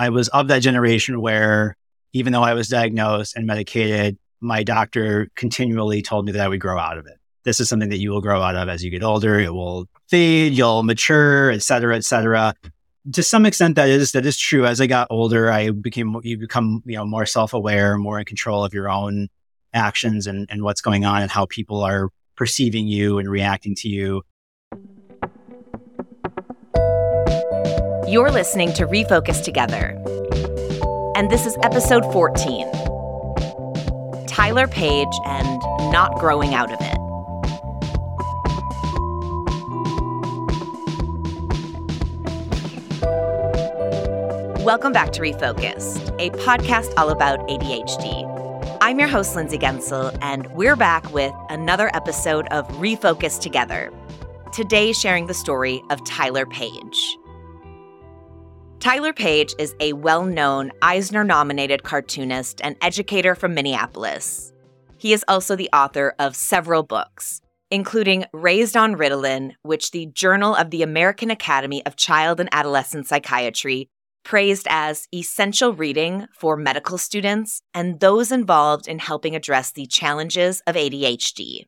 I was of that generation where even though I was diagnosed and medicated, my doctor continually told me that I would grow out of it. This is something that you will grow out of as you get older. It will fade, you'll mature, et cetera, et cetera. To some extent, that is that is true. As I got older, I became you become you know more self aware, more in control of your own actions and, and what's going on and how people are perceiving you and reacting to you. You're listening to Refocused Together. And this is episode 14 Tyler Page and Not Growing Out of It. Welcome back to Refocused, a podcast all about ADHD. I'm your host, Lindsay Guentzel, and we're back with another episode of Refocused Together. Today, sharing the story of Tyler Page. Tyler Page is a well known Eisner nominated cartoonist and educator from Minneapolis. He is also the author of several books, including Raised on Ritalin, which the Journal of the American Academy of Child and Adolescent Psychiatry praised as essential reading for medical students and those involved in helping address the challenges of ADHD.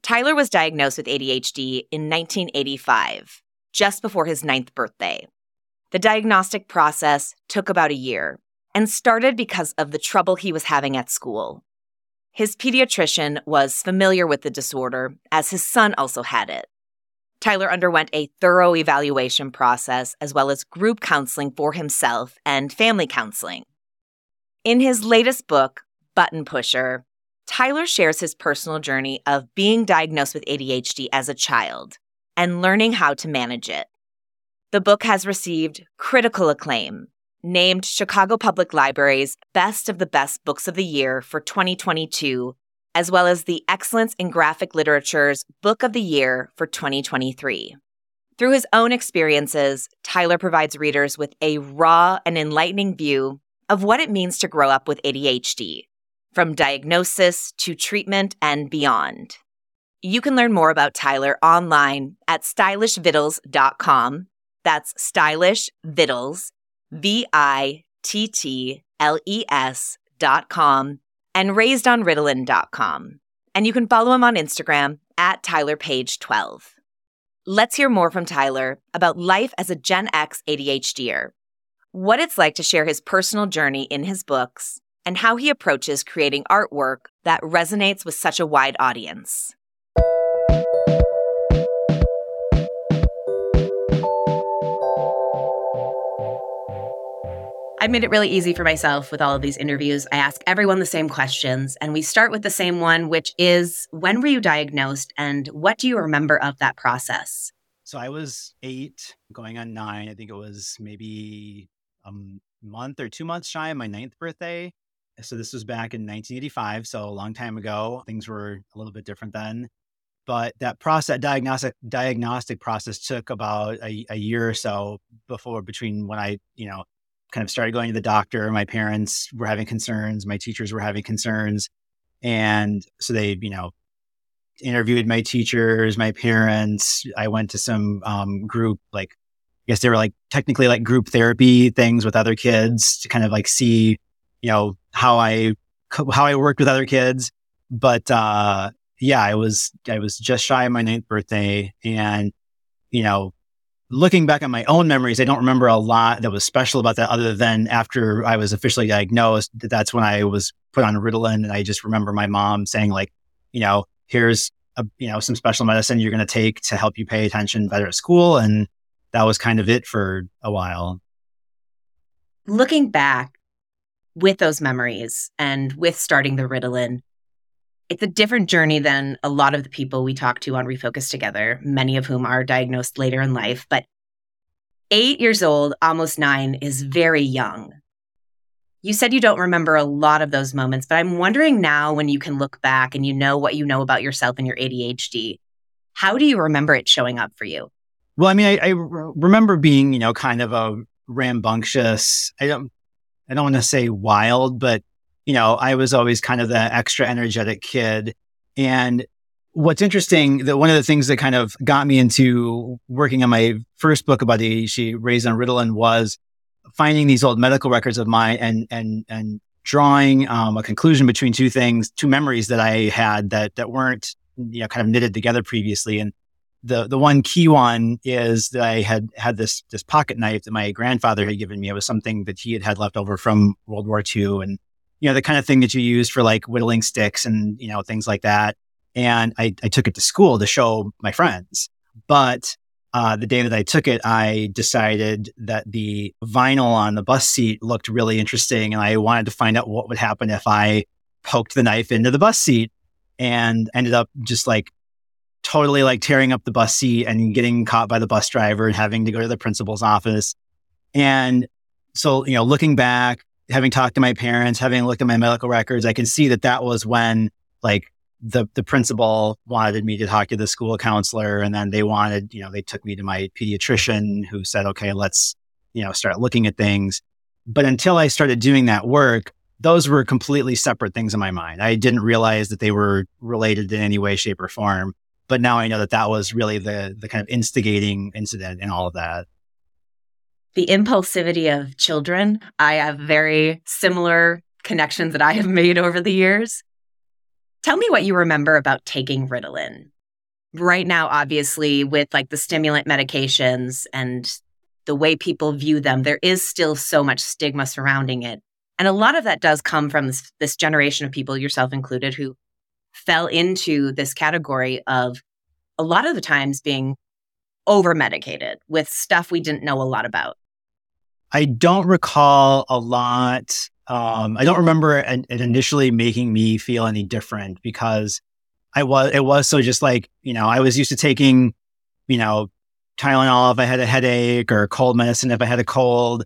Tyler was diagnosed with ADHD in 1985, just before his ninth birthday. The diagnostic process took about a year and started because of the trouble he was having at school. His pediatrician was familiar with the disorder, as his son also had it. Tyler underwent a thorough evaluation process as well as group counseling for himself and family counseling. In his latest book, Button Pusher, Tyler shares his personal journey of being diagnosed with ADHD as a child and learning how to manage it. The book has received critical acclaim, named Chicago Public Library's Best of the Best Books of the Year for 2022, as well as the Excellence in Graphic Literature's Book of the Year for 2023. Through his own experiences, Tyler provides readers with a raw and enlightening view of what it means to grow up with ADHD, from diagnosis to treatment and beyond. You can learn more about Tyler online at stylishvittles.com that's stylish vittles, V I T T L E S dot com, and raisedonritalin.com. And you can follow him on Instagram at Tyler Page 12. Let's hear more from Tyler about life as a Gen X ADHDer, what it's like to share his personal journey in his books, and how he approaches creating artwork that resonates with such a wide audience. I've made it really easy for myself with all of these interviews. I ask everyone the same questions, and we start with the same one, which is when were you diagnosed and what do you remember of that process? So I was eight, going on nine. I think it was maybe a month or two months shy of my ninth birthday. So this was back in 1985, so a long time ago. Things were a little bit different then. But that process, diagnostic diagnostic process, took about a, a year or so before between when I, you know, kind of started going to the doctor. My parents were having concerns. My teachers were having concerns. And so they, you know, interviewed my teachers, my parents. I went to some um, group, like, I guess they were like technically like group therapy things with other kids to kind of like see, you know, how I, how I worked with other kids. But, uh, yeah, I was, I was just shy of my ninth birthday and, you know, looking back at my own memories, I don't remember a lot that was special about that other than after I was officially diagnosed, that's when I was put on Ritalin. And I just remember my mom saying like, you know, here's a, you know, some special medicine you're going to take to help you pay attention better at school. And that was kind of it for a while. Looking back with those memories and with starting the Ritalin, it's a different journey than a lot of the people we talk to on Refocused Together, many of whom are diagnosed later in life. But eight years old, almost nine, is very young. You said you don't remember a lot of those moments, but I'm wondering now when you can look back and you know what you know about yourself and your ADHD, how do you remember it showing up for you? Well, I mean, I, I remember being, you know, kind of a rambunctious, I don't, I don't want to say wild, but you know, I was always kind of the extra energetic kid. And what's interesting that one of the things that kind of got me into working on my first book about Raised on Ritalin, was finding these old medical records of mine and and and drawing um, a conclusion between two things, two memories that I had that that weren't you know kind of knitted together previously. And the the one key one is that I had had this this pocket knife that my grandfather had given me. It was something that he had had left over from World War II, and you know the kind of thing that you use for like whittling sticks and you know things like that. And I, I took it to school to show my friends, but uh, the day that I took it, I decided that the vinyl on the bus seat looked really interesting, and I wanted to find out what would happen if I poked the knife into the bus seat, and ended up just like totally like tearing up the bus seat and getting caught by the bus driver and having to go to the principal's office. And so, you know, looking back, having talked to my parents, having looked at my medical records, I can see that that was when like the the principal wanted me to talk to the school counselor and then they wanted you know they took me to my pediatrician who said okay let's you know start looking at things. But until i started doing that work those were completely separate things in my mind. I didn't realize that they were related in any way shape or form but now i know that that was really the the kind of instigating incident in all of that the impulsivity of children i have very similar connections that i have made over the years Tell me what you remember about taking Ritalin. Right now, obviously, with like the stimulant medications and the way people view them, there is still so much stigma surrounding it. And a lot of that does come from this, this generation of people, yourself included, who fell into this category of a lot of the times being over medicated with stuff we didn't know a lot about. I don't recall a lot um, I don't remember it, it initially making me feel any different because I was, it was so just like, you know, I was used to taking, you know, Tylenol if I had a headache or cold medicine if I had a cold.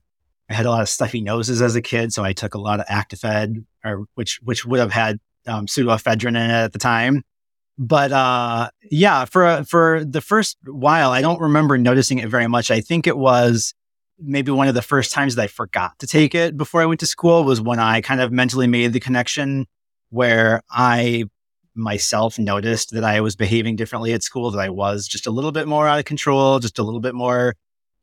I had a lot of stuffy noses as a kid, so I took a lot of Actifed, or which which would have had um, pseudoephedrine in it at the time. But uh, yeah, for for the first while, I don't remember noticing it very much. I think it was maybe one of the first times that I forgot to take it before I went to school was when I kind of mentally made the connection where I myself noticed that I was behaving differently at school, that I was just a little bit more out of control, just a little bit more,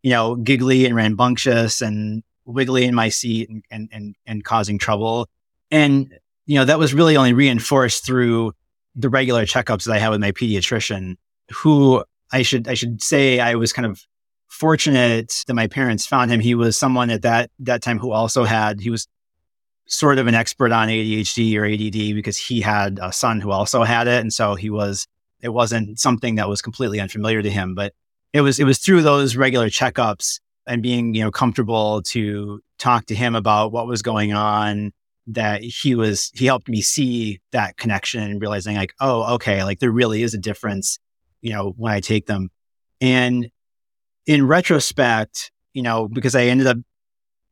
you know, giggly and rambunctious and wiggly in my seat and, and, and, and causing trouble. And, you know, that was really only reinforced through the regular checkups that I had with my pediatrician, who I should, I should say I was kind of fortunate that my parents found him. He was someone at that that time who also had he was sort of an expert on ADHD or ADD because he had a son who also had it, and so he was. It wasn't something that was completely unfamiliar to him, but it was it was through those regular checkups and being you know comfortable to talk to him about what was going on that he was he helped me see that connection and realizing like oh okay like there really is a difference you know when i take them and in retrospect, you know, because I ended up,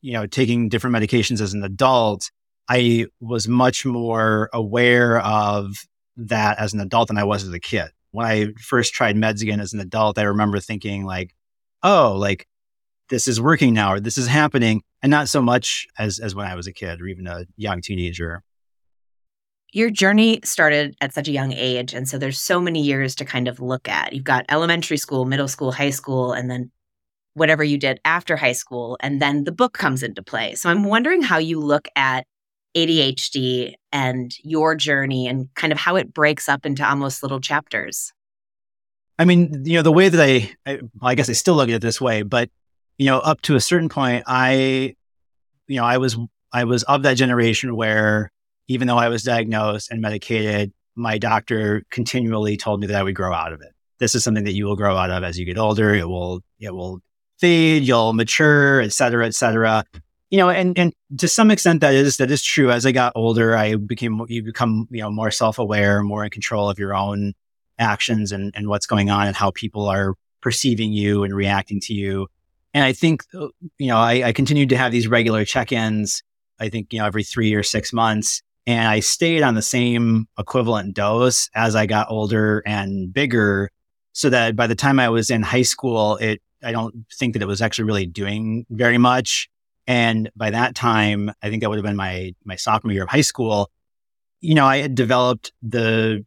you know, taking different medications as an adult, I was much more aware of that as an adult than I was as a kid. When I first tried meds again as an adult, I remember thinking like, oh, like this is working now or this is happening. And not so much as as when I was a kid or even a young teenager your journey started at such a young age. And so there's so many years to kind of look at. You've got elementary school, middle school, high school, and then whatever you did after high school. And then the book comes into play. So I'm wondering how you look at ADHD and your journey and kind of how it breaks up into almost little chapters. I mean, you know, the way that I, I, I guess I still look at it this way, but you know, up to a certain point, I, you know, I was, I was of that generation where even though I was diagnosed and medicated, my doctor continually told me that I would grow out of it. This is something that you will grow out of as you get older. It will, it will fade, you'll mature, et cetera, et cetera. You know, and, and to some extent that is, that is true. As I got older, I became, you become, you know, more self-aware, more in control of your own actions and, and what's going on and how people are perceiving you and reacting to you. And I think, you know, I, I continued to have these regular check-ins. I think, you know, every three or six months and I stayed on the same equivalent dose as I got older and bigger so that by the time I was in high school, it, I don't think that it was actually really doing very much. And by that time, I think that would have been my, my sophomore year of high school. You know, I had developed the,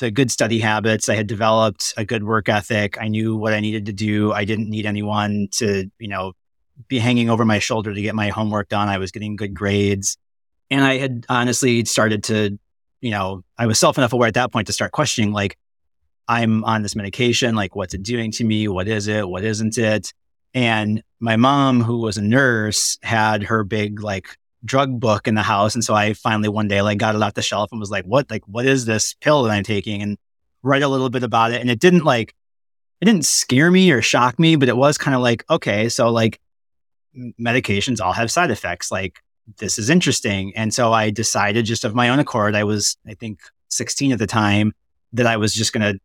the good study habits. I had developed a good work ethic. I knew what I needed to do. I didn't need anyone to, you know, be hanging over my shoulder to get my homework done. I was getting good grades. And I had honestly started to, you know, I was self enough aware at that point to start questioning, like, I'm on this medication. Like, what's it doing to me? What is it? What isn't it? And my mom, who was a nurse, had her big, like, drug book in the house. And so I finally one day, like, got it off the shelf and was like, what, like, what is this pill that I'm taking? And write a little bit about it. And it didn't like, it didn't scare me or shock me, but it was kind of like, okay, so like medications all have side effects. Like, this is interesting. And so I decided just of my own accord, I was, I think, 16 at the time, that I was just going to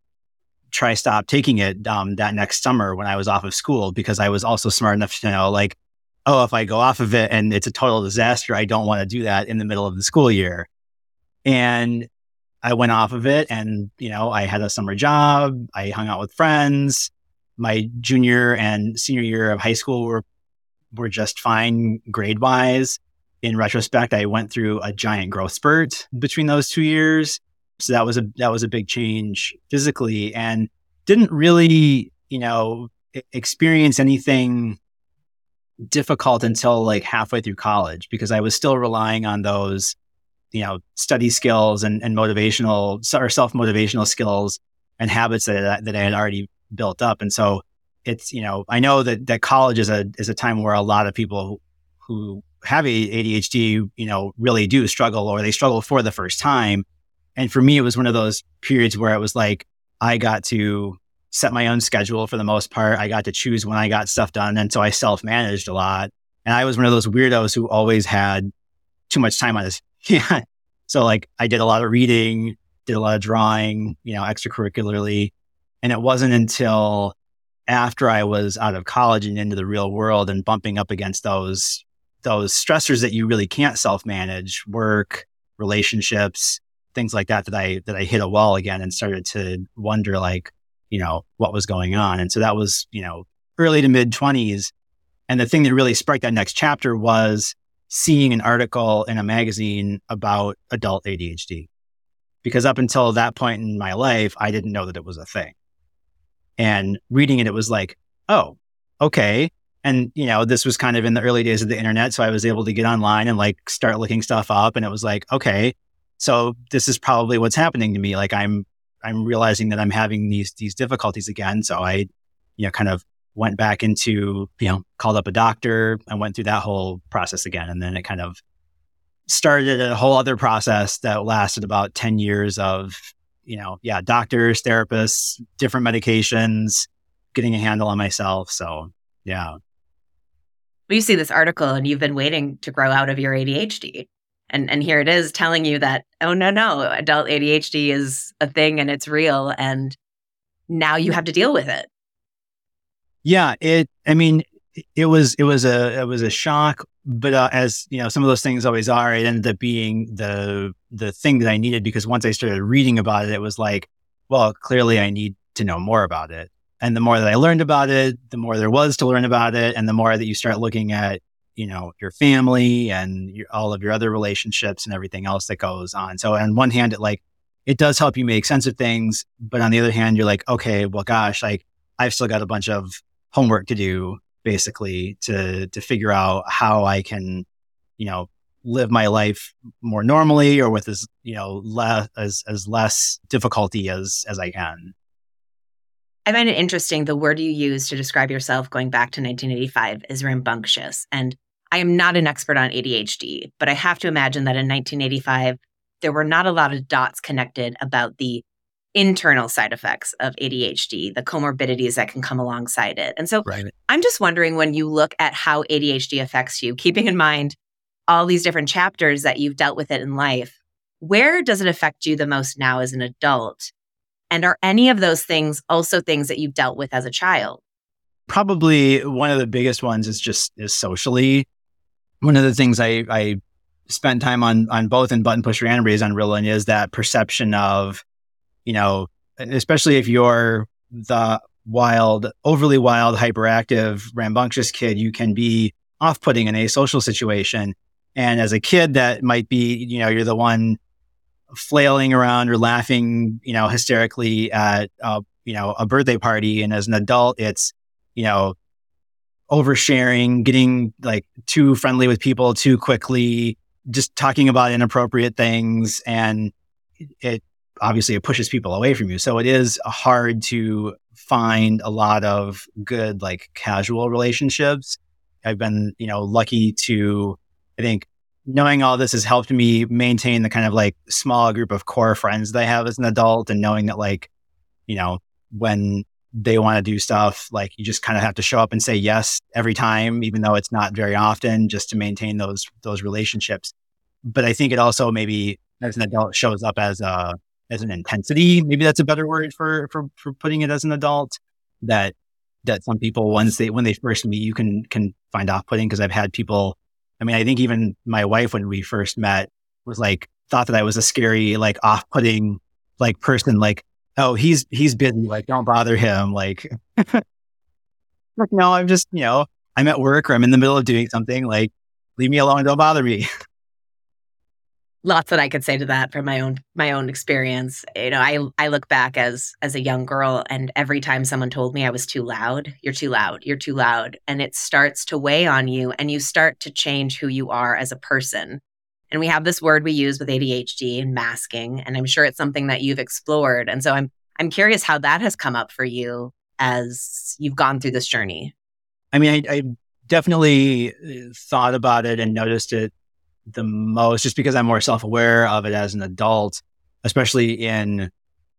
try stop taking it um, that next summer when I was off of school because I was also smart enough to know, like, oh, if I go off of it and it's a total disaster, I don't want to do that in the middle of the school year. And I went off of it and, you know, I had a summer job. I hung out with friends. My junior and senior year of high school were, were just fine grade wise. In retrospect, I went through a giant growth spurt between those two years. So that was a, that was a big change physically and didn't really, you know, experience anything difficult until like halfway through college because I was still relying on those you know study skills and, and motivational or self motivational skills and habits that that I had already built up. And so it's you know I know that that college is a is a time where a lot of people who have ADHD you know really do struggle or they struggle for the first time. And for me, it was one of those periods where it was like I got to set my own schedule for the most part. I got to choose when I got stuff done, and so I self managed a lot. And I was one of those weirdos who always had too much time on his Yeah. So like I did a lot of reading, did a lot of drawing, you know, extracurricularly. And it wasn't until after I was out of college and into the real world and bumping up against those those stressors that you really can't self-manage, work, relationships, things like that that I that I hit a wall again and started to wonder like, you know, what was going on. And so that was, you know, early to mid 20s. And the thing that really sparked that next chapter was seeing an article in a magazine about adult ADHD. Because up until that point in my life, I didn't know that it was a thing. And reading it, it was like, oh, okay. And, you know, this was kind of in the early days of the internet. So I was able to get online and like start looking stuff up. And it was like, okay, so this is probably what's happening to me. Like I'm, I'm realizing that I'm having these, these difficulties again. So I, you know, kind of went back into, you know, called up a doctor and went through that whole process again. And then it kind of started a whole other process that lasted about 10 years of, you know, yeah, doctors, therapists, different medications, getting a handle on myself. So, yeah. You see this article and you've been waiting to grow out of your ADHD. And, and here it is telling you that, oh, no, no, adult ADHD is a thing and it's real. And now you have to deal with it. Yeah, it. I mean, it was it was a it was a shock, but uh, as you know, some of those things always are. It ended up being the the thing that I needed because once I started reading about it, it was like, well, clearly I need to know more about it. And the more that I learned about it, the more there was to learn about it, and the more that you start looking at you know your family and your, all of your other relationships and everything else that goes on. So on one hand, it like it does help you make sense of things, but on the other hand, you're like, okay, well, gosh, like I've still got a bunch of homework to do basically to to figure out how I can, you know, live my life more normally or with as you know less as as less difficulty as as I can. I find it interesting the word you use to describe yourself going back to 1985 is rambunctious. And I am not an expert on ADHD, but I have to imagine that in 1985, there were not a lot of dots connected about the internal side effects of ADHD, the comorbidities that can come alongside it. And so right. I'm just wondering when you look at how ADHD affects you, keeping in mind all these different chapters that you've dealt with it in life, where does it affect you the most now as an adult? And are any of those things also things that you've dealt with as a child? Probably one of the biggest ones is just is socially. One of the things I, I spent time on on both in button pusher and raise on Ritalin is that perception of you know, especially if you're the wild, overly wild, hyperactive, rambunctious kid, you can be off putting in a social situation. And as a kid, that might be, you know, you're the one flailing around or laughing, you know, hysterically at, uh, you know, a birthday party. And as an adult, it's, you know, oversharing, getting like too friendly with people too quickly, just talking about inappropriate things. And it obviously it pushes people away from you. So it is hard to find a lot of good, like casual relationships. I've been, you know, lucky to, I think, knowing all this has helped me maintain the kind of like small group of core friends that I have as an adult and knowing that like, you know, when they want to do stuff, like you just kind of have to show up and say yes every time, even though it's not very often, just to maintain those those relationships. But I think it also maybe as an adult shows up as a as an intensity. Maybe that's a better word for for for putting it as an adult. That that some people once they when they first meet you can can find off putting because I've had people. I mean, I think even my wife when we first met was like thought that I was a scary like off putting like person. Like oh, he's he's busy. Like, don't bother him. Like, like no, I'm just you know, I'm at work or I'm in the middle of doing something. Like, leave me alone. Don't bother me. Lots that I could say to that from my own my own experience. You know, I I look back as as a young girl, and every time someone told me I was too loud, you're too loud, you're too loud, and it starts to weigh on you, and you start to change who you are as a person. And we have this word we use with ADHD and masking, and I'm sure it's something that you've explored. And so I'm I'm curious how that has come up for you as you've gone through this journey. I mean, I, I definitely uh, thought about it and noticed it the most just because I'm more self aware of it as an adult, especially in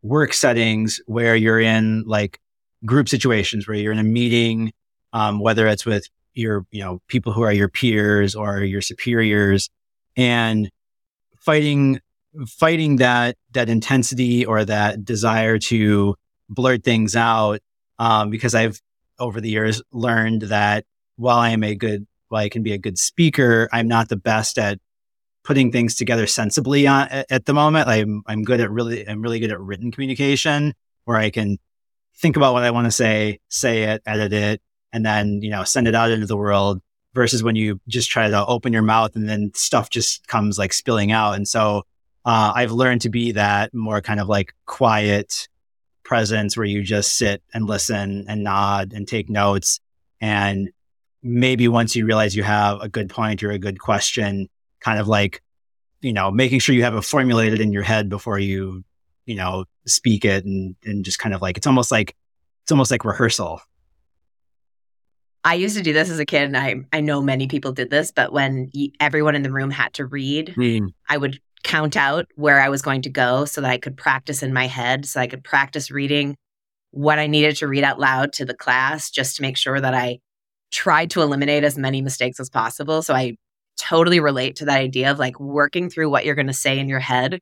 work settings where you're in like group situations where you're in a meeting, um, whether it's with your, you know, people who are your peers or your superiors and fighting fighting that that intensity or that desire to blurt things out um, because I've over the years learned that while I am a good while I can be a good speaker, I'm not the best at putting things together sensibly on, at, at the moment. I'm I'm good at really I'm really good at written communication where I can think about what I want to say, say it, edit it, and then you know send it out into the world versus when you just try to open your mouth and then stuff just comes like spilling out. And so uh, I've learned to be that more kind of like quiet presence where you just sit and listen and nod and take notes. And maybe once you realize you have a good point or a good question, kind of like, you know, making sure you have it formulated in your head before you, you know, speak it and, and just kind of like, it's almost like, it's almost like rehearsal. I used to do this as a kid, and I I know many people did this. But when everyone in the room had to read, mm. I would count out where I was going to go so that I could practice in my head, so I could practice reading what I needed to read out loud to the class just to make sure that I tried to eliminate as many mistakes as possible. So I totally relate to that idea of like working through what you're going to say in your head.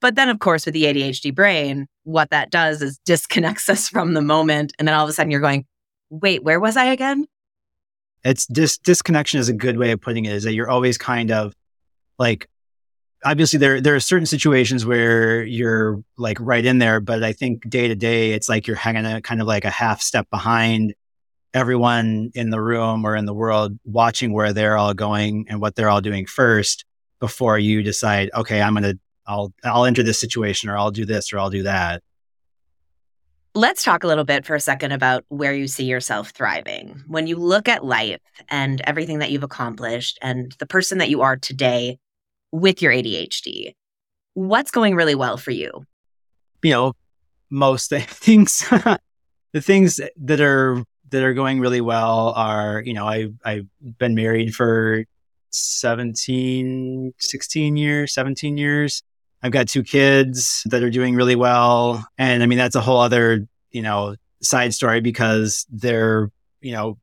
But then, of course, with the ADHD brain, what that does is disconnects us from the moment. And then all of a sudden you're going, wait, where was I again? It's dis- disconnection is a good way of putting it, is that you're always kind of like obviously there there are certain situations where you're like right in there, but I think day to day it's like you're hanging a kind of like a half step behind everyone in the room or in the world watching where they're all going and what they're all doing first before you decide, okay, I'm gonna I'll I'll enter this situation or I'll do this or I'll do that. Let's talk a little bit for a second about where you see yourself thriving. When you look at life and everything that you've accomplished and the person that you are today, with your ADHD. What's going really well for you? You know, most things, the things that are that are going really well are, you know, I I've been married for 17, 16 years, 17 years. I've got two kids that are doing really well. And I mean, that's a whole other, you know, side story because they're, you know,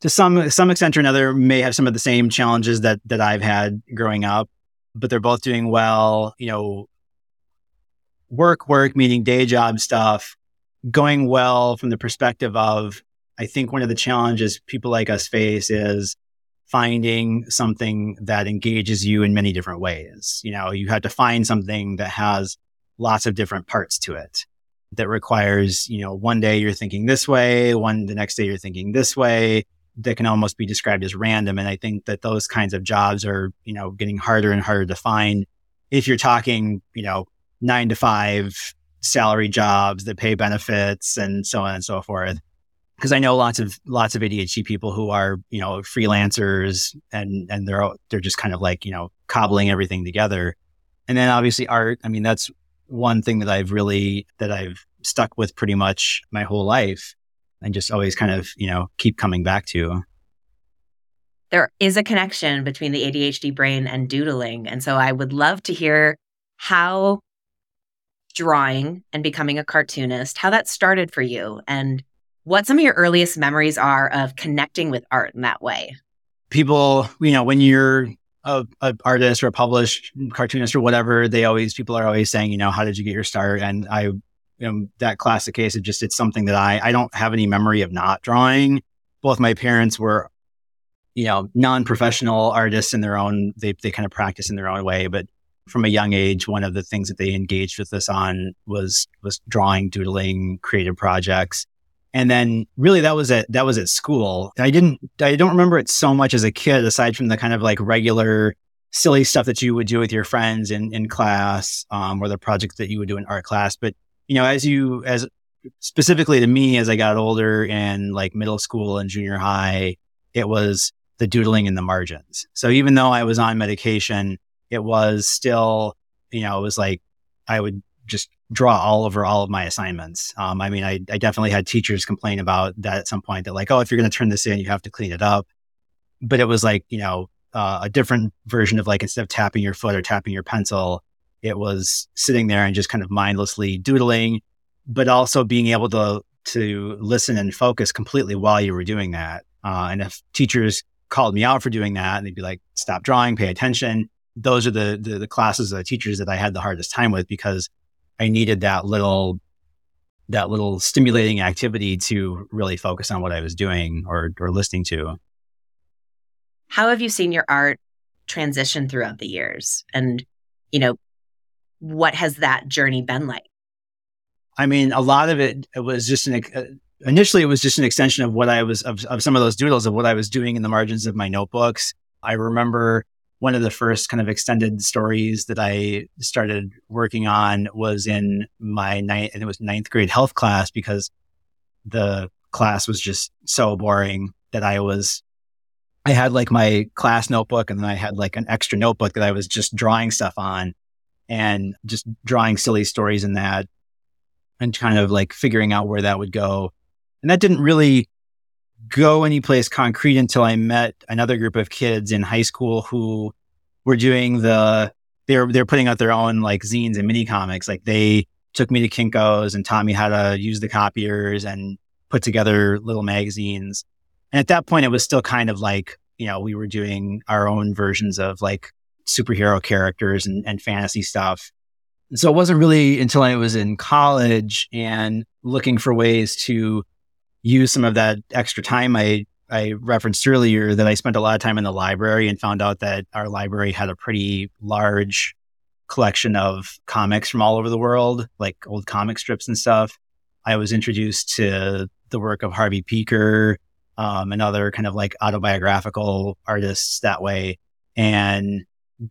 to some some extent or another may have some of the same challenges that that I've had growing up but they're both doing well, you know, work, work, meaning day job stuff, going well from the perspective of, I think one of the challenges people like us face is finding something that engages you in many different ways. You know, you have to find something that has lots of different parts to it that requires, you know, one day you're thinking this way, one the next day you're thinking this way that can almost be described as random. And I think that those kinds of jobs are, you know, getting harder and harder to find. If you're talking, you know, nine to five salary jobs that pay benefits and so on and so forth. Because I know lots of lots of ADHD people who are you know freelancers and and they're they're just kind of like you know cobbling everything together. And then obviously art. I mean, that's one thing that I've really that I've stuck with pretty much my whole life, and just always kind of you know keep coming back to. There is a connection between the ADHD brain and doodling, and so I would love to hear how drawing and becoming a cartoonist, how that started for you, and what some of your earliest memories are of connecting with art in that way. People, you know, when you're a, a, artist or a published cartoonist or whatever, they always people are always saying, you know, how did you get your start? And I am that classic case of just it's something that I I don't have any memory of not drawing. Both my parents were, you know, non-professional artists in their own they they kind of practice in their own way, but from a young age, one of the things that they engaged with us on was was drawing, doodling, creative projects. And then really that was at that was at school. I didn't I don't remember it so much as a kid, aside from the kind of like regular silly stuff that you would do with your friends in, in class, um, or the projects that you would do in art class. But you know, as you as specifically to me as I got older in like middle school and junior high, it was the doodling in the margins. So even though I was on medication, it was still, you know, it was like I would just draw all over all of my assignments. Um, I mean, I, I, definitely had teachers complain about that at some point. That like, oh, if you're going to turn this in, you have to clean it up. But it was like, you know, uh, a different version of like instead of tapping your foot or tapping your pencil, it was sitting there and just kind of mindlessly doodling, but also being able to to listen and focus completely while you were doing that. Uh, and if teachers called me out for doing that, and they'd be like, "Stop drawing, pay attention." Those are the, the the classes, the teachers that I had the hardest time with because I needed that little that little stimulating activity to really focus on what I was doing or or listening to. How have you seen your art transition throughout the years? And, you know, what has that journey been like? I mean, a lot of it, it was just an uh, initially it was just an extension of what I was of, of some of those doodles of what I was doing in the margins of my notebooks. I remember one of the first kind of extended stories that I started working on was in my ninth, and it was ninth grade health class because the class was just so boring that I was, I had like my class notebook and then I had like an extra notebook that I was just drawing stuff on and just drawing silly stories in that and kind of like figuring out where that would go. And that didn't really go anyplace concrete until I met another group of kids in high school who were doing the they're they're putting out their own like zines and mini comics. Like they took me to Kinko's and taught me how to use the copiers and put together little magazines. And at that point, it was still kind of like you know we were doing our own versions of like superhero characters and, and fantasy stuff. And so it wasn't really until I was in college and looking for ways to use some of that extra time I I referenced earlier that I spent a lot of time in the library and found out that our library had a pretty large collection of comics from all over the world, like old comic strips and stuff. I was introduced to the work of Harvey Pekar um, and other kind of like autobiographical artists that way. And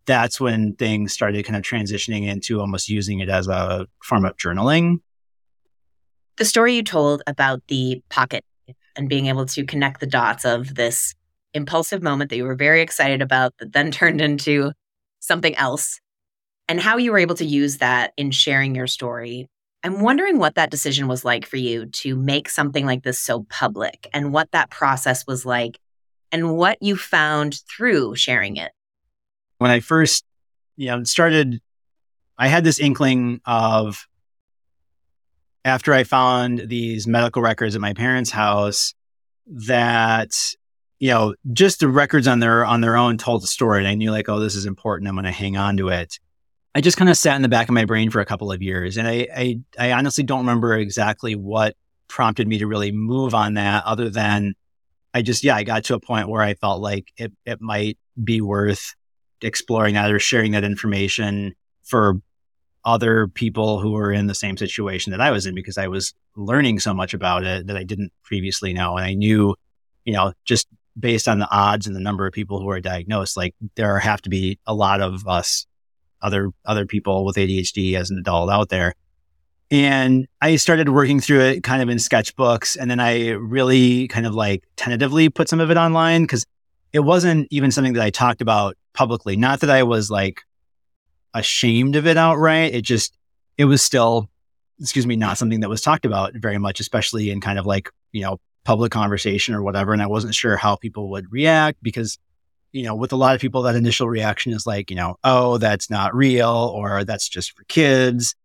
that's when things started kind of transitioning into almost using it as a form of journaling the story you told about the pocket and being able to connect the dots of this impulsive moment that you were very excited about that then turned into something else and how you were able to use that in sharing your story. I'm wondering what that decision was like for you to make something like this so public and what that process was like and what you found through sharing it. When I first, you know, started I had this inkling of after I found these medical records at my parents' house that you know just the records on their on their own told the story and I knew like oh this is important I'm going to hang on to it. I just kind of sat in the back of my brain for a couple of years and I, I I honestly don't remember exactly what prompted me to really move on that other than I just yeah I got to a point where I felt like it it might be worth exploring that or sharing that information for other people who were in the same situation that I was in because I was learning so much about it that I didn't previously know. And I knew, you know, just based on the odds and the number of people who are diagnosed, like there have to be a lot of us, other other people with ADHD as an adult out there. And I started working through it kind of in sketchbooks. And then I really kind of like tentatively put some of it online because it wasn't even something that I talked about publicly. Not that I was like ashamed of it outright. It just, it was still, excuse me, not something that was talked about very much, especially in kind of like, you know, public conversation or whatever. And I wasn't sure how people would react because, you know, with a lot of people, that initial reaction is like, you know, oh, that's not real or that's just for kids.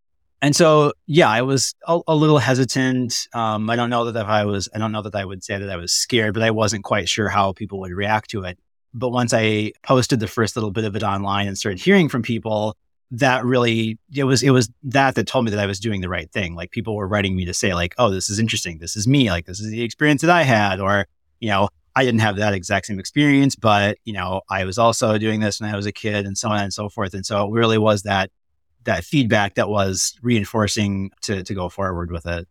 And so, yeah, I was a, a little hesitant. Um, I don't know that if I was, I don't know that I would say that I was scared, but I wasn't quite sure how people would react to it. But once I posted the first little bit of it online and started hearing from people, that really it was it was that that told me that I was doing the right thing. Like people were writing me to say like, "Oh, this is interesting. This is me. Like this is the experience that I had," or you know, I didn't have that exact same experience, but you know, I was also doing this when I was a kid, and so on and so forth. And so it really was that that feedback that was reinforcing to to go forward with it.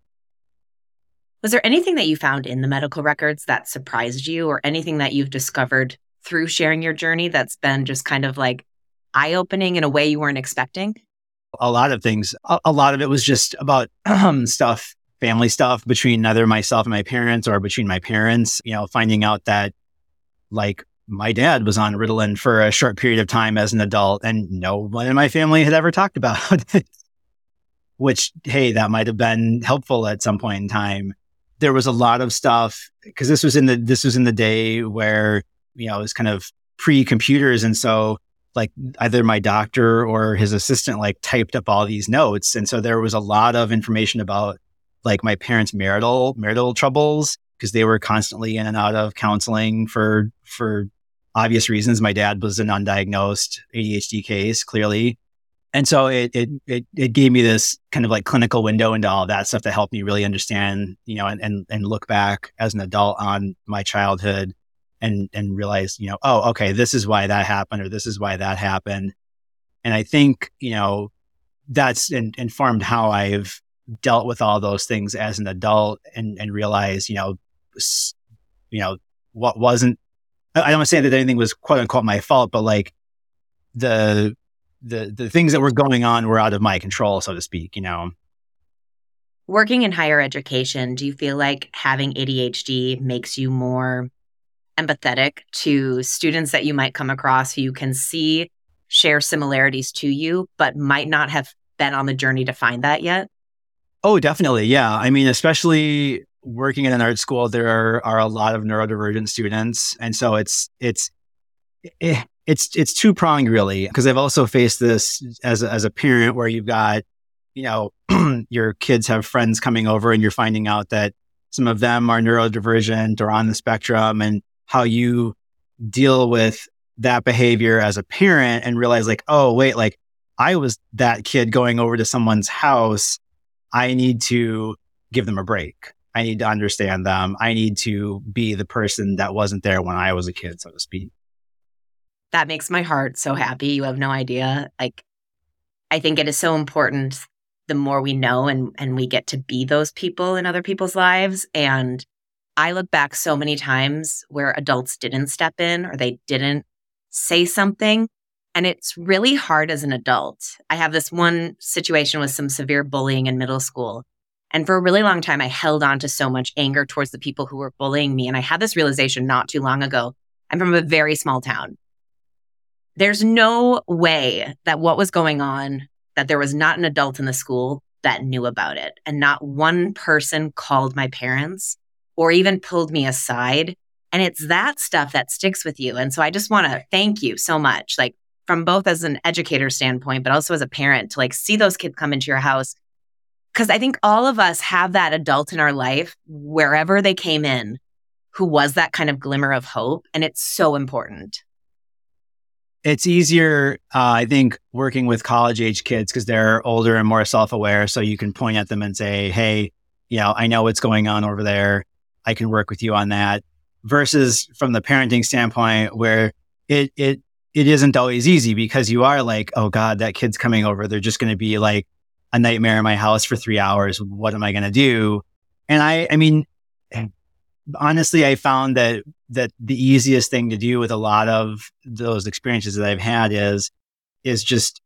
Was there anything that you found in the medical records that surprised you or anything that you've discovered through sharing your journey that's been just kind of like eye opening in a way you weren't expecting? A lot of things. A, a lot of it was just about stuff, family stuff between either myself and my parents or between my parents, you know, finding out that like my dad was on Ritalin for a short period of time as an adult, and no one in my family had ever talked about it. Which, hey, that might have been helpful at some point in time. There was a lot of stuff because this was in the this was in the day where you know it was kind of pre computers, and so like either my doctor or his assistant like typed up all these notes, and so there was a lot of information about like my parents' marital marital troubles because they were constantly in and out of counseling for for obvious reasons. My dad was an undiagnosed ADHD case, clearly. And so it, it, it, it, gave me this kind of like clinical window into all that stuff to help me really understand, you know, and, and, and look back as an adult on my childhood and, and realize, you know, oh, okay, this is why that happened or this is why that happened. And I think, you know, that's in, informed how I've dealt with all those things as an adult and, and realize, you know, you know, what wasn't I don't want to say that anything was quote unquote my fault, but like the the the things that were going on were out of my control, so to speak, you know. Working in higher education, do you feel like having ADHD makes you more empathetic to students that you might come across who you can see share similarities to you, but might not have been on the journey to find that yet? Oh, definitely. Yeah. I mean, especially working in an art school, there are, are a lot of neurodivergent students, and so it's it's eh, it's it's two pronged really. Because I've also faced this as a, as a parent, where you've got you know your kids have friends coming over, and you're finding out that some of them are neurodivergent or on the spectrum, and how you deal with that behavior as a parent and realize like, oh wait, like I was that kid going over to someone's house. I need to give them a break. I need to understand them. I need to be the person that wasn't there when I was a kid, so to speak. That makes my heart so happy. You have no idea. Like, I think it is so important the more we know and, and we get to be those people in other people's lives. And I look back so many times where adults didn't step in or they didn't say something. And it's really hard as an adult. I have this one situation with some severe bullying in middle school. And for a really long time, I held on to so much anger towards the people who were bullying me. And I had this realization not too long ago. I'm from a very small town. There's no way that what was going on, that there was not an adult in the school that knew about it. And not one person called my parents or even pulled me aside. And it's that stuff that sticks with you. And so I just want to thank you so much, like from both as an educator standpoint, but also as a parent to like see those kids come into your house because I think all of us have that adult in our life, wherever they came in, who was that kind of glimmer of hope. And it's so important. It's easier, uh, I think, working with college age kids because they're older and more self aware. So you can point at them and say, hey, you know, I know what's going on over there. I can work with you on that. Versus from the parenting standpoint, where it, it, it isn't always easy because you are like, oh God, that kid's coming over. They're just going to be like a nightmare in my house for three hours. What am I going to do? And I, I mean, honestly, I found that, that the easiest thing to do with a lot of those experiences that I've had is, is just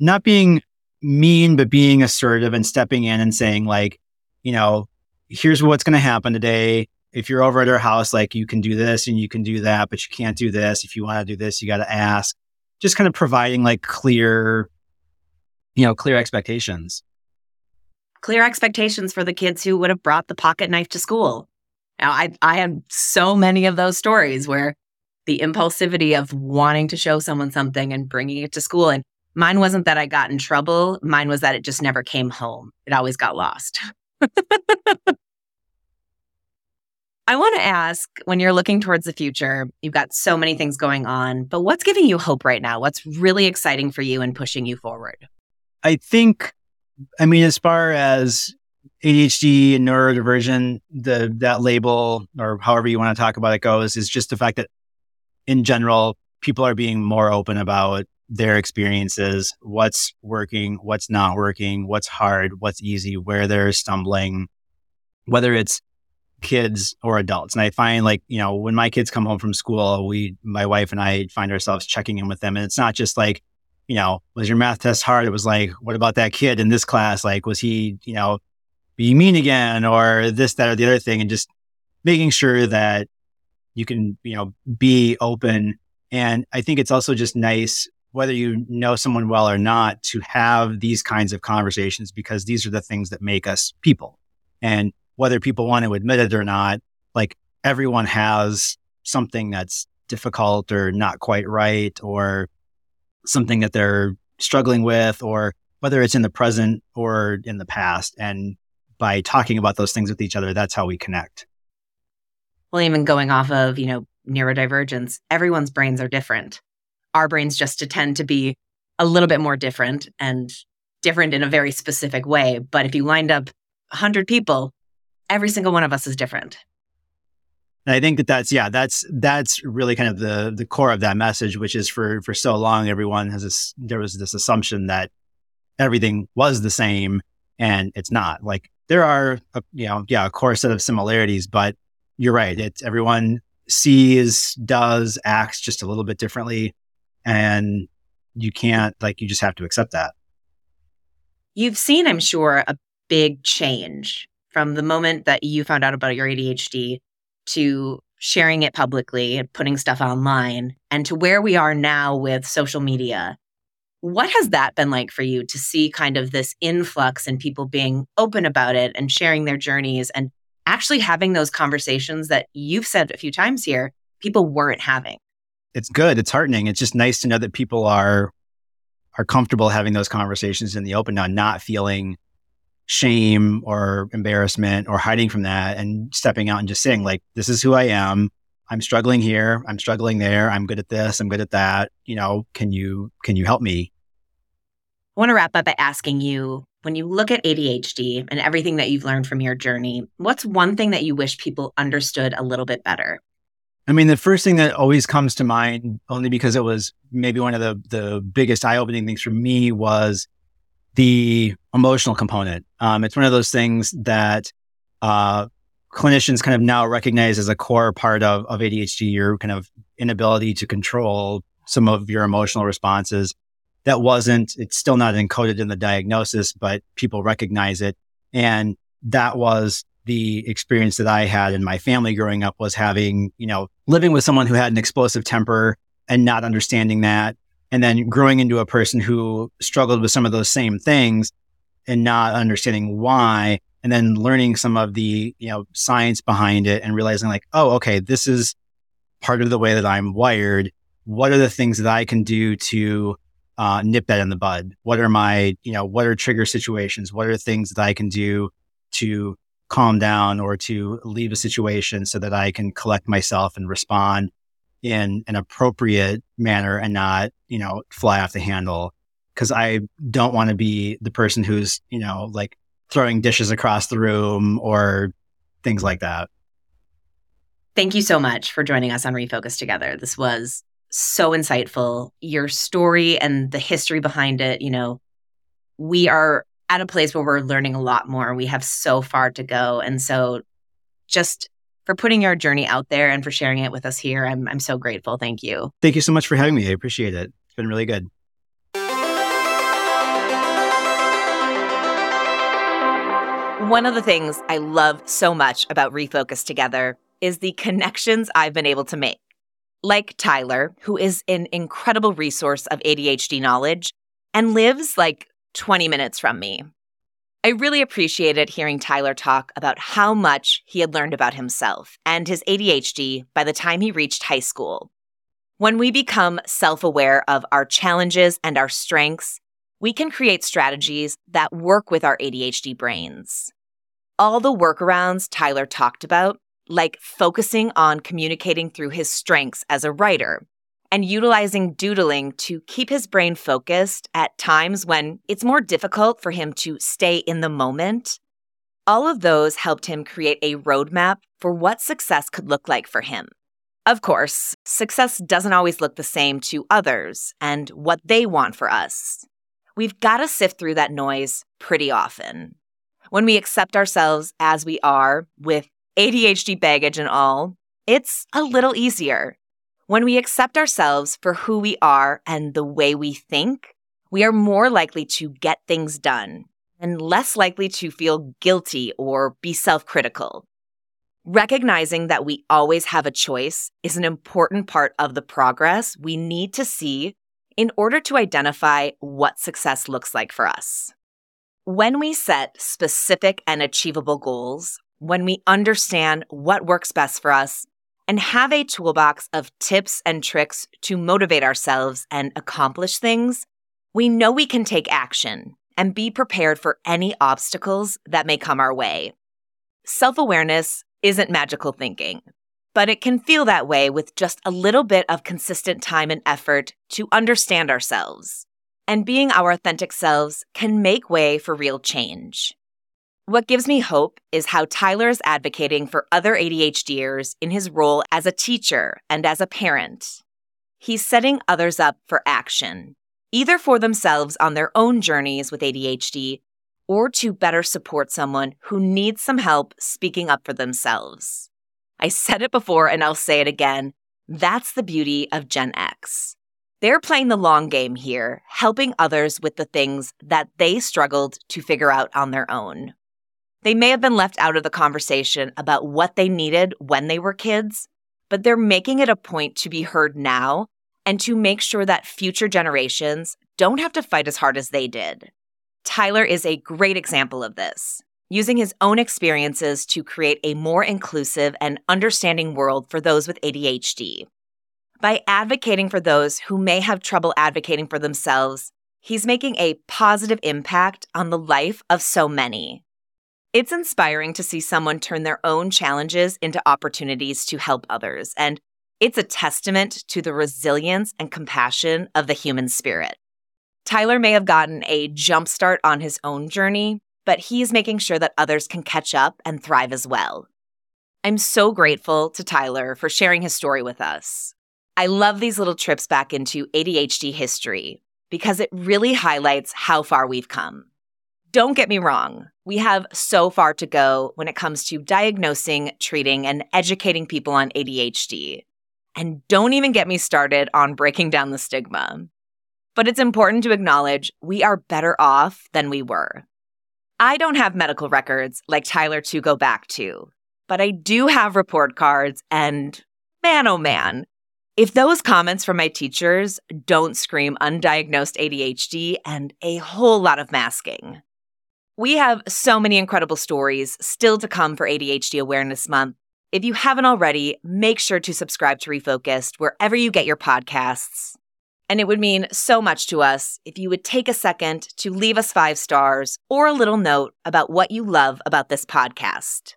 not being mean, but being assertive and stepping in and saying, like, you know, here's what's going to happen today. If you're over at our house, like you can do this and you can do that, but you can't do this. If you want to do this, you got to ask. Just kind of providing like clear, you know, clear expectations. Clear expectations for the kids who would have brought the pocket knife to school. Now, I, I had so many of those stories where the impulsivity of wanting to show someone something and bringing it to school. And mine wasn't that I got in trouble. Mine was that it just never came home. It always got lost. I want to ask when you're looking towards the future, you've got so many things going on, but what's giving you hope right now? What's really exciting for you and pushing you forward? I think, I mean, as far as ADHD and neurodivergent, the that label or however you want to talk about it goes, is just the fact that in general, people are being more open about their experiences, what's working, what's not working, what's hard, what's easy, where they're stumbling, whether it's kids or adults. And I find like, you know, when my kids come home from school, we, my wife and I find ourselves checking in with them. And it's not just like, you know, was your math test hard? It was like, what about that kid in this class? Like, was he, you know, being mean again or this, that, or the other thing? And just making sure that you can, you know, be open. And I think it's also just nice, whether you know someone well or not, to have these kinds of conversations because these are the things that make us people. And whether people want to admit it or not, like everyone has something that's difficult or not quite right or something that they're struggling with or whether it's in the present or in the past. And by talking about those things with each other, that's how we connect well, even going off of, you know, neurodivergence, everyone's brains are different. Our brains just tend to be a little bit more different and different in a very specific way. But if you lined up 100 people, every single one of us is different. And I think that that's yeah, that's that's really kind of the the core of that message, which is for for so long everyone has this there was this assumption that everything was the same, and it's not. Like there are a, you know yeah a core set of similarities, but you're right. It's everyone sees, does, acts just a little bit differently. And you can't, like, you just have to accept that. You've seen, I'm sure, a big change from the moment that you found out about your ADHD to sharing it publicly and putting stuff online and to where we are now with social media. What has that been like for you to see kind of this influx and people being open about it and sharing their journeys and actually having those conversations that you've said a few times here, people weren't having. It's good. It's heartening. It's just nice to know that people are are comfortable having those conversations in the open now, not feeling shame or embarrassment or hiding from that and stepping out and just saying like this is who I am. I'm struggling here, I'm struggling there, I'm good at this, I'm good at that. You know, can you can you help me? I want to wrap up by asking you when you look at ADHD and everything that you've learned from your journey, what's one thing that you wish people understood a little bit better? I mean, the first thing that always comes to mind, only because it was maybe one of the, the biggest eye opening things for me, was the emotional component. Um, it's one of those things that uh, clinicians kind of now recognize as a core part of, of ADHD, your kind of inability to control some of your emotional responses that wasn't, it's still not encoded in the diagnosis, but people recognize it. And that was the experience that I had in my family growing up was having, you know, living with someone who had an explosive temper and not understanding that. And then growing into a person who struggled with some of those same things and not understanding why. And then learning some of the, you know, science behind it and realizing like, oh, okay, this is part of the way that I'm wired. What are the things that I can do to uh, nip that in the bud? What are my, you know, what are trigger situations? What are things that I can do to calm down or to leave a situation so that I can collect myself and respond in an appropriate manner and not, you know, fly off the handle? Cause I don't want to be the person who's, you know, like throwing dishes across the room or things like that. Thank you so much for joining us on Refocused Together. This was so insightful. Your story and the history behind it, you know, we are at a place where we're learning a lot more. We have so far to go. And so just for putting your journey out there and for sharing it with us here. I'm, I'm so grateful. Thank you. Thank you so much for having me. I appreciate it. It's been really good. One of the things I love so much about Refocused Together is the connections I've been able to make. Like Tyler, who is an incredible resource of ADHD knowledge and lives like 20 minutes from me. I really appreciated hearing Tyler talk about how much he had learned about himself and his ADHD by the time he reached high school. When we become self aware of our challenges and our strengths, we can create strategies that work with our ADHD brains. All the workarounds Tyler talked about, like focusing on communicating through his strengths as a writer and utilizing doodling to keep his brain focused at times when it's more difficult for him to stay in the moment. All of those helped him create a roadmap for what success could look like for him. Of course, success doesn't always look the same to others and what they want for us. We've got to sift through that noise pretty often. When we accept ourselves as we are, with ADHD baggage and all, it's a little easier. When we accept ourselves for who we are and the way we think, we are more likely to get things done and less likely to feel guilty or be self critical. Recognizing that we always have a choice is an important part of the progress we need to see in order to identify what success looks like for us. When we set specific and achievable goals, when we understand what works best for us, and have a toolbox of tips and tricks to motivate ourselves and accomplish things, we know we can take action and be prepared for any obstacles that may come our way. Self awareness isn't magical thinking, but it can feel that way with just a little bit of consistent time and effort to understand ourselves. And being our authentic selves can make way for real change. What gives me hope is how Tyler is advocating for other ADHDers in his role as a teacher and as a parent. He's setting others up for action, either for themselves on their own journeys with ADHD or to better support someone who needs some help speaking up for themselves. I said it before and I'll say it again. That's the beauty of Gen X. They're playing the long game here, helping others with the things that they struggled to figure out on their own. They may have been left out of the conversation about what they needed when they were kids, but they're making it a point to be heard now and to make sure that future generations don't have to fight as hard as they did. Tyler is a great example of this, using his own experiences to create a more inclusive and understanding world for those with ADHD. By advocating for those who may have trouble advocating for themselves, he's making a positive impact on the life of so many. It's inspiring to see someone turn their own challenges into opportunities to help others, and it's a testament to the resilience and compassion of the human spirit. Tyler may have gotten a jumpstart on his own journey, but he's making sure that others can catch up and thrive as well. I'm so grateful to Tyler for sharing his story with us. I love these little trips back into ADHD history because it really highlights how far we've come. Don't get me wrong, we have so far to go when it comes to diagnosing, treating, and educating people on ADHD. And don't even get me started on breaking down the stigma. But it's important to acknowledge we are better off than we were. I don't have medical records like Tyler to go back to, but I do have report cards, and man, oh man, if those comments from my teachers don't scream undiagnosed ADHD and a whole lot of masking. We have so many incredible stories still to come for ADHD Awareness Month. If you haven't already, make sure to subscribe to Refocused wherever you get your podcasts. And it would mean so much to us if you would take a second to leave us five stars or a little note about what you love about this podcast.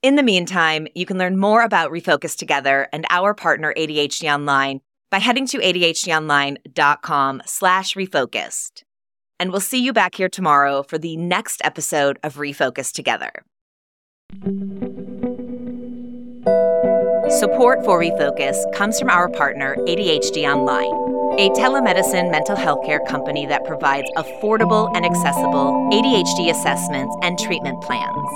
In the meantime, you can learn more about Refocused Together and our partner ADHD Online by heading to adhdonline.com slash refocused and we'll see you back here tomorrow for the next episode of Refocused Together. Support for Refocus comes from our partner, ADHD Online, a telemedicine mental health care company that provides affordable and accessible ADHD assessments and treatment plans.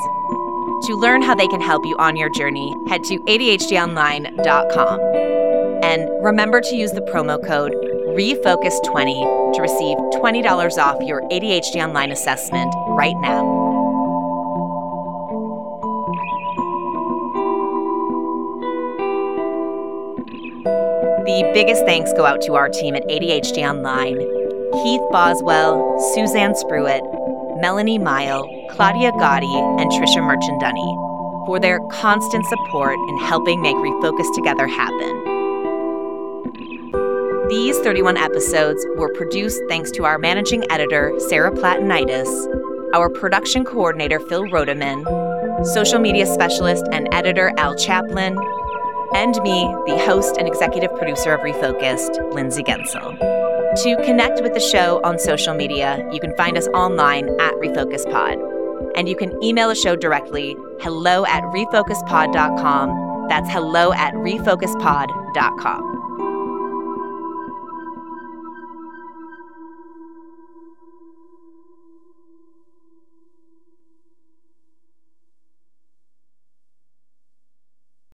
To learn how they can help you on your journey, head to ADHDonline.com. And remember to use the promo code Refocus 20 to receive $20 off your ADHD online assessment right now. The biggest thanks go out to our team at ADHD Online Keith Boswell, Suzanne Spruitt, Melanie Mile, Claudia Gotti, and Trisha Merchandunny for their constant support in helping make Refocused Together happen. These 31 episodes were produced thanks to our managing editor, Sarah Platinitis, our production coordinator, Phil Rodeman, social media specialist and editor, Al Chaplin, and me, the host and executive producer of Refocused, Lindsay Guentzel. To connect with the show on social media, you can find us online at RefocusedPod. And you can email the show directly, hello at refocusedpod.com. That's hello at refocusedpod.com.